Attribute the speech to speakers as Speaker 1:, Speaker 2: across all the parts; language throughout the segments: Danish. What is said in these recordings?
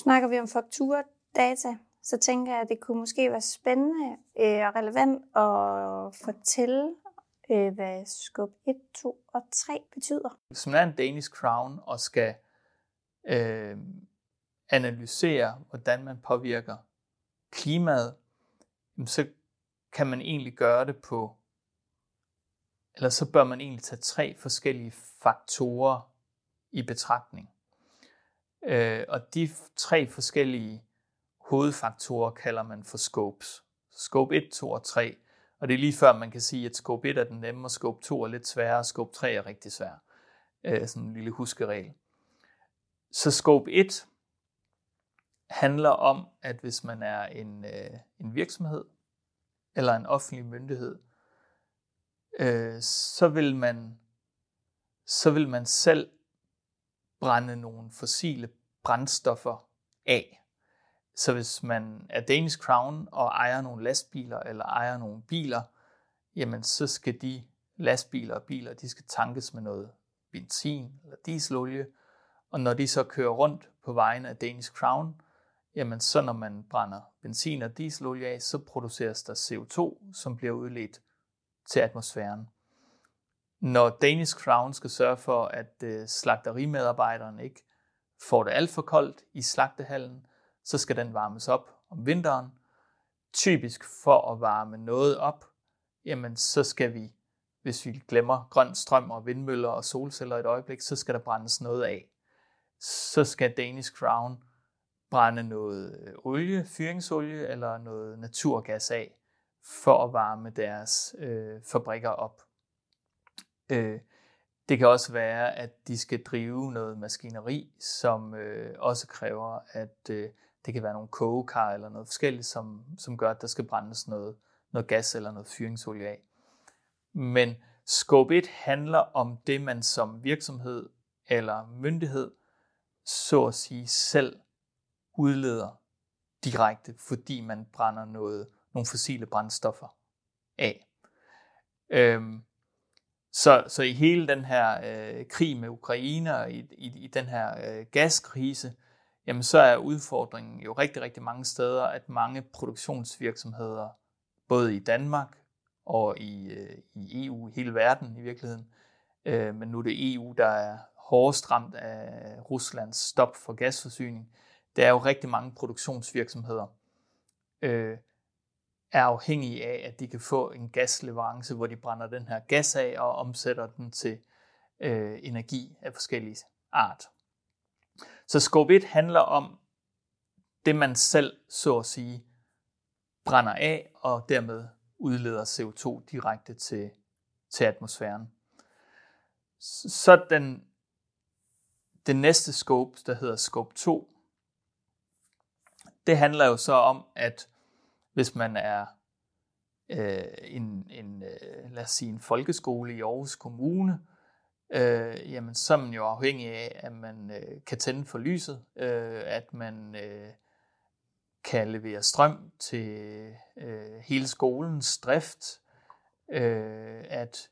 Speaker 1: snakker vi om fakturdata, så tænker jeg, at det kunne måske være spændende øh, og relevant at fortælle, øh, hvad skub 1, 2 og 3 betyder.
Speaker 2: Hvis man er en Danish Crown og skal øh, analysere, hvordan man påvirker klimaet, så kan man egentlig gøre det på, eller så bør man egentlig tage tre forskellige faktorer i betragtning. Øh, og de tre forskellige hovedfaktorer kalder man for scopes. Scope 1, 2 og 3. Og det er lige før, man kan sige, at scope 1 er den nemme, og scope 2 er lidt sværere, og scope 3 er rigtig svær. Øh, sådan en lille huskeregel. Så scope 1 handler om, at hvis man er en, øh, en virksomhed eller en offentlig myndighed, øh, så vil man så vil man selv brænde nogle fossile brændstoffer af. Så hvis man er Danish Crown og ejer nogle lastbiler eller ejer nogle biler, jamen så skal de lastbiler og biler, de skal tankes med noget benzin eller dieselolie, og når de så kører rundt på vejen af Danish Crown, jamen så når man brænder benzin og dieselolie af, så produceres der CO2, som bliver udledt til atmosfæren. Når Danish Crown skal sørge for, at øh, slagterimedarbejderen ikke får det alt for koldt i slagtehallen, så skal den varmes op om vinteren. Typisk for at varme noget op, jamen så skal vi, hvis vi glemmer grøn strøm og vindmøller og solceller et øjeblik, så skal der brændes noget af. Så skal Danish Crown brænde noget øh, olie, fyringsolie eller noget naturgas af, for at varme deres øh, fabrikker op. Øh, det kan også være, at de skal drive noget maskineri, som øh, også kræver, at øh, det kan være nogle kogekar eller noget forskelligt, som, som gør, at der skal brændes noget, noget gas eller noget fyringsolie af. Men scope 1 handler om det, man som virksomhed eller myndighed, så at sige, selv udleder direkte, fordi man brænder noget, nogle fossile brændstoffer af. Øhm, så, så i hele den her øh, krig med Ukraine og i, i, i den her øh, gaskrise, jamen så er udfordringen jo rigtig, rigtig mange steder, at mange produktionsvirksomheder, både i Danmark og i, øh, i EU, i hele verden i virkeligheden, øh, men nu er det EU, der er hårdest ramt af Ruslands stop for gasforsyning, der er jo rigtig mange produktionsvirksomheder, øh, er afhængige af, at de kan få en gasleverance, hvor de brænder den her gas af og omsætter den til øh, energi af forskellige art. Så scope 1 handler om det, man selv, så at sige, brænder af og dermed udleder CO2 direkte til, til atmosfæren. Så den, den næste scope, der hedder scope 2, det handler jo så om, at hvis man er øh, en, en øh, lad os sige, en folkeskole i Aarhus Kommune, øh, jamen så er man jo afhængig af, at man øh, kan tænde for lyset, øh, at man øh, kan levere strøm til øh, hele skolens drift, øh, at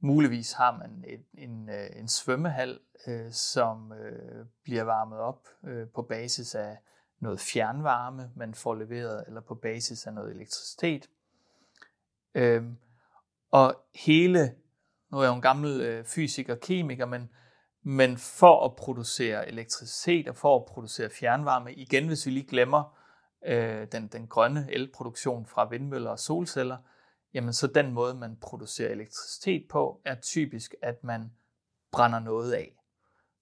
Speaker 2: muligvis har man et, en, øh, en svømmehal, øh, som øh, bliver varmet op øh, på basis af noget fjernvarme, man får leveret, eller på basis af noget elektricitet. Øhm, og hele, nu er jeg jo en gammel øh, fysiker og kemiker, men, men for at producere elektricitet og for at producere fjernvarme, igen hvis vi lige glemmer øh, den, den grønne elproduktion fra vindmøller og solceller, jamen så den måde, man producerer elektricitet på, er typisk, at man brænder noget af.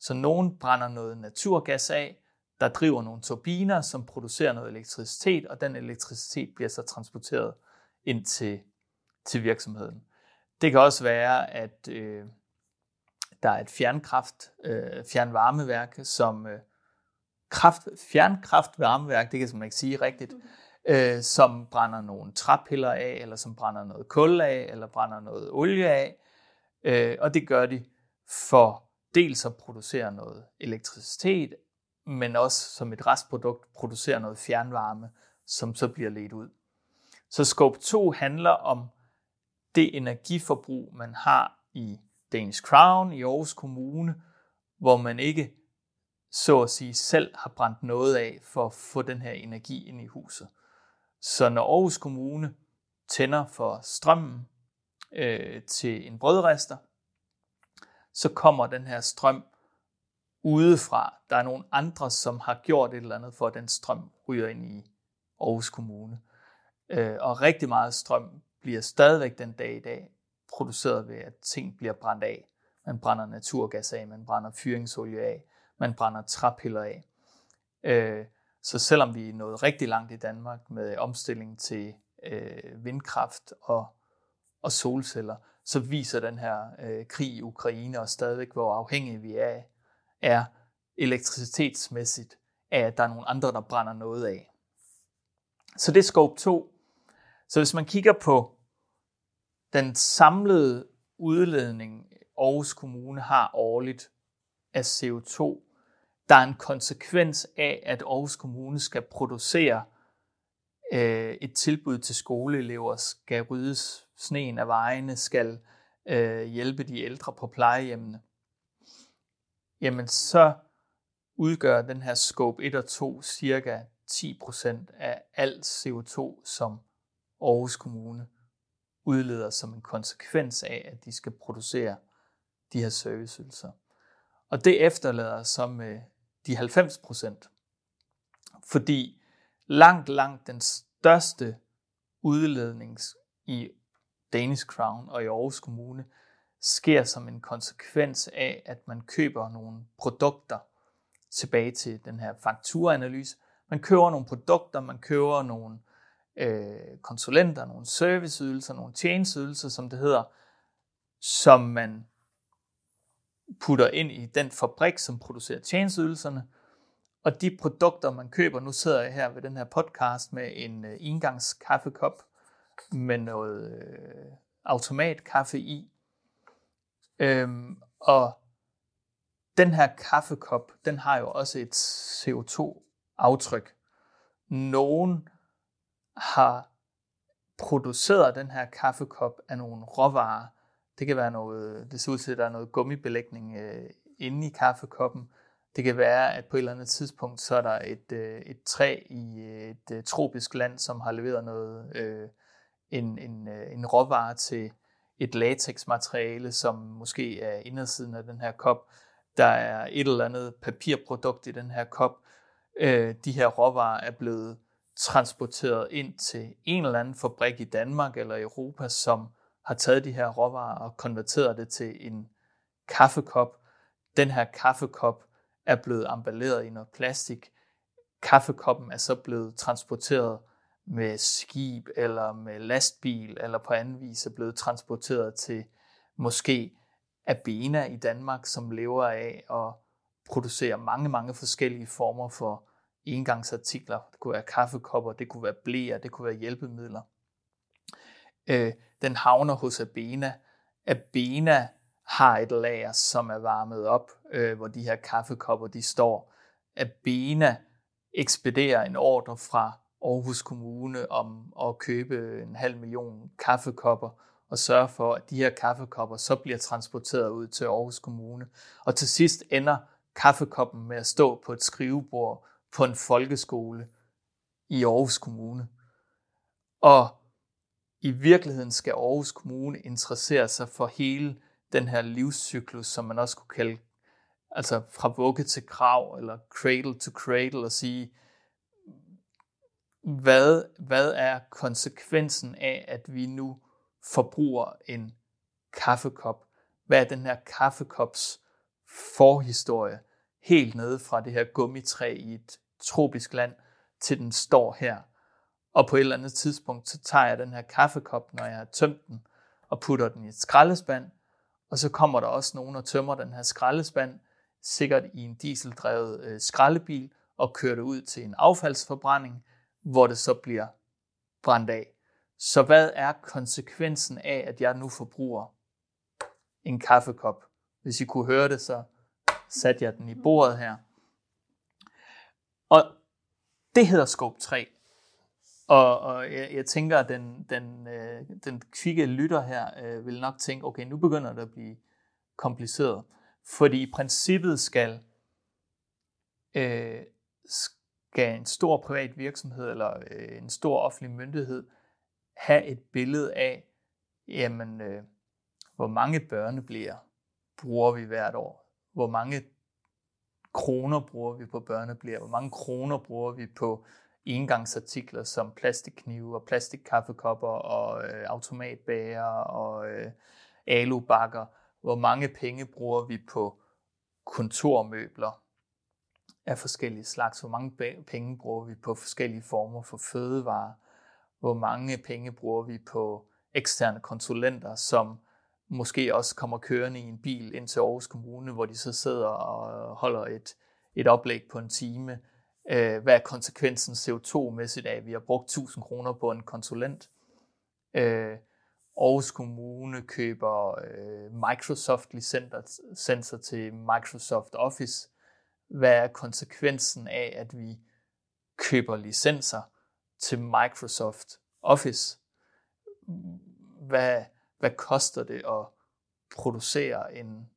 Speaker 2: Så nogen brænder noget naturgas af, der driver nogle turbiner, som producerer noget elektricitet, og den elektricitet bliver så transporteret ind til, til virksomheden. Det kan også være, at øh, der er et fjernkraft, øh, fjernvarmeværk, som øh, kraft, fjernkraftvarmeværk, det kan man ikke sige rigtigt, øh, som brænder nogle træpiller af, eller som brænder noget kul af, eller brænder noget olie af. Øh, og det gør de for dels at producere noget elektricitet, men også som et restprodukt producerer noget fjernvarme, som så bliver ledt ud. Så scope 2 handler om det energiforbrug, man har i Danish Crown, i Aarhus Kommune, hvor man ikke så at sige selv har brændt noget af for at få den her energi ind i huset. Så når Aarhus Kommune tænder for strømmen øh, til en brødrester, så kommer den her strøm udefra. Der er nogle andre, som har gjort et eller andet for, at den strøm ryger ind i Aarhus Kommune. Øh, og rigtig meget strøm bliver stadigvæk den dag i dag produceret ved, at ting bliver brændt af. Man brænder naturgas af, man brænder fyringsolie af, man brænder træpiller af. Øh, så selvom vi er nået rigtig langt i Danmark med omstilling til øh, vindkraft og, og solceller, så viser den her øh, krig i Ukraine og stadigvæk, hvor afhængige vi er, er elektricitetsmæssigt af, at der er nogle andre, der brænder noget af. Så det er scope 2. Så hvis man kigger på den samlede udledning, Aarhus Kommune har årligt af CO2, der er en konsekvens af, at Aarhus Kommune skal producere øh, et tilbud til skoleelever, skal ryddes sneen af vejene, skal øh, hjælpe de ældre på plejehjemmene, jamen så udgør den her scope 1 og 2 cirka 10% af alt CO2, som Aarhus Kommune udleder som en konsekvens af, at de skal producere de her serviceydelser. Og det efterlader så med de 90%. Fordi langt, langt den største udledning i Danish Crown og i Aarhus Kommune sker som en konsekvens af, at man køber nogle produkter tilbage til den her fakturaanalyse. Man køber nogle produkter, man køber nogle øh, konsulenter, nogle serviceydelser, nogle tjenesteydelser, som det hedder, som man putter ind i den fabrik, som producerer tjenesteydelserne. Og de produkter, man køber, nu sidder jeg her ved den her podcast med en øh, engangskaffekop med noget øh, automatkaffe i. Øhm, og den her kaffekop, den har jo også et CO2-aftryk. Nogen har produceret den her kaffekop af nogle råvarer, det kan være noget, det ser ud til, at der er noget gummibelægning øh, inde i kaffekoppen. Det kan være, at på et eller andet tidspunkt, så er der et, øh, et træ i et øh, tropisk land, som har leveret noget, øh, en, en, øh, en råvare til et latexmateriale, som måske er indersiden af den her kop. Der er et eller andet papirprodukt i den her kop. Øh, de her råvarer er blevet transporteret ind til en eller anden fabrik i Danmark eller Europa, som har taget de her råvarer og konverteret det til en kaffekop. Den her kaffekop er blevet emballeret i noget plastik. Kaffekoppen er så blevet transporteret med skib eller med lastbil eller på anden vis er blevet transporteret til måske Abena i Danmark, som lever af at producere mange, mange forskellige former for engangsartikler. Det kunne være kaffekopper, det kunne være blæer, det kunne være hjælpemidler. Øh, den havner hos Abena. Abena har et lager, som er varmet op, øh, hvor de her kaffekopper de står. Abena ekspederer en ordre fra Aarhus Kommune om at købe en halv million kaffekopper og sørge for, at de her kaffekopper så bliver transporteret ud til Aarhus Kommune. Og til sidst ender kaffekoppen med at stå på et skrivebord på en folkeskole i Aarhus Kommune. Og i virkeligheden skal Aarhus Kommune interessere sig for hele den her livscyklus, som man også kunne kalde altså fra vugge til krav, eller cradle to cradle, og sige, hvad, hvad er konsekvensen af, at vi nu forbruger en kaffekop? Hvad er den her kaffekops forhistorie? Helt nede fra det her gummitræ i et tropisk land, til den står her. Og på et eller andet tidspunkt, så tager jeg den her kaffekop, når jeg har tømt den, og putter den i et skraldespand. Og så kommer der også nogen og tømmer den her skraldespand, sikkert i en dieseldrevet øh, skraldebil, og kører det ud til en affaldsforbrænding, hvor det så bliver brændt af. Så hvad er konsekvensen af, at jeg nu forbruger en kaffekop? Hvis I kunne høre det, så satte jeg den i bordet her. Og det hedder scope 3. Og, og jeg, jeg tænker, at den, den, øh, den kvikke lytter her øh, vil nok tænke, okay, nu begynder det at blive kompliceret. Fordi i princippet skal øh, skal en stor privat virksomhed eller øh, en stor offentlig myndighed have et billede af, jamen, øh, hvor mange børnebliver bruger vi hvert år? Hvor mange kroner bruger vi på børnebliver? Hvor mange kroner bruger vi på engangsartikler som plastikknive og plastikkaffekopper og øh, automatbager og øh, alubakker? Hvor mange penge bruger vi på kontormøbler af forskellige slags? Hvor mange penge bruger vi på forskellige former for fødevarer? Hvor mange penge bruger vi på eksterne konsulenter, som måske også kommer kørende i en bil ind til Aarhus Kommune, hvor de så sidder og holder et, et oplæg på en time. Øh, hvad er konsekvensen CO2-mæssigt af, at vi har brugt 1000 kroner på en konsulent? Øh, Aarhus Kommune køber øh, Microsoft-licenser til Microsoft Office. Hvad er konsekvensen af, at vi køber licenser til Microsoft Office? Hvad, hvad koster det at producere en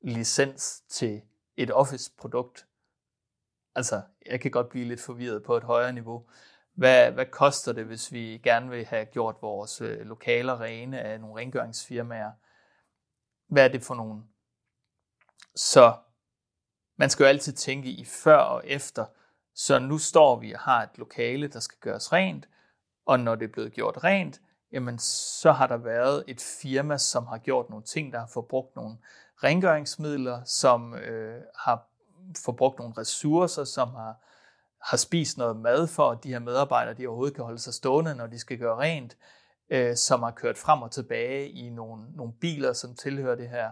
Speaker 2: licens til et Office-produkt? Altså, jeg kan godt blive lidt forvirret på et højere niveau. Hvad, hvad koster det, hvis vi gerne vil have gjort vores øh, lokaler rene af nogle rengøringsfirmaer? Hvad er det for nogle? Så man skal jo altid tænke i før og efter. Så nu står vi og har et lokale, der skal gøres rent, og når det er blevet gjort rent, jamen så har der været et firma, som har gjort nogle ting, der har forbrugt nogle rengøringsmidler, som øh, har forbrugt nogle ressourcer, som har, har spist noget mad for, at de her medarbejdere de overhovedet kan holde sig stående, når de skal gøre rent, øh, som har kørt frem og tilbage i nogle, nogle biler, som tilhører det her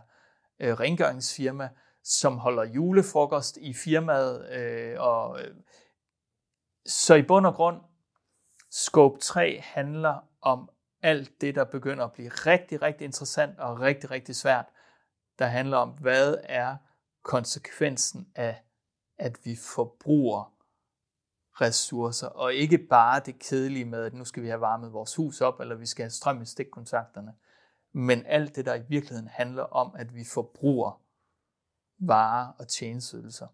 Speaker 2: øh, rengøringsfirma, som holder julefrokost i firmaet. Øh, og, øh, så i bund og grund, Scope 3 handler om alt det, der begynder at blive rigtig, rigtig interessant og rigtig, rigtig svært, der handler om, hvad er konsekvensen af, at vi forbruger ressourcer, og ikke bare det kedelige med, at nu skal vi have varmet vores hus op, eller vi skal have strøm i stikkontakterne, men alt det, der i virkeligheden handler om, at vi forbruger varer og tjenesteydelser.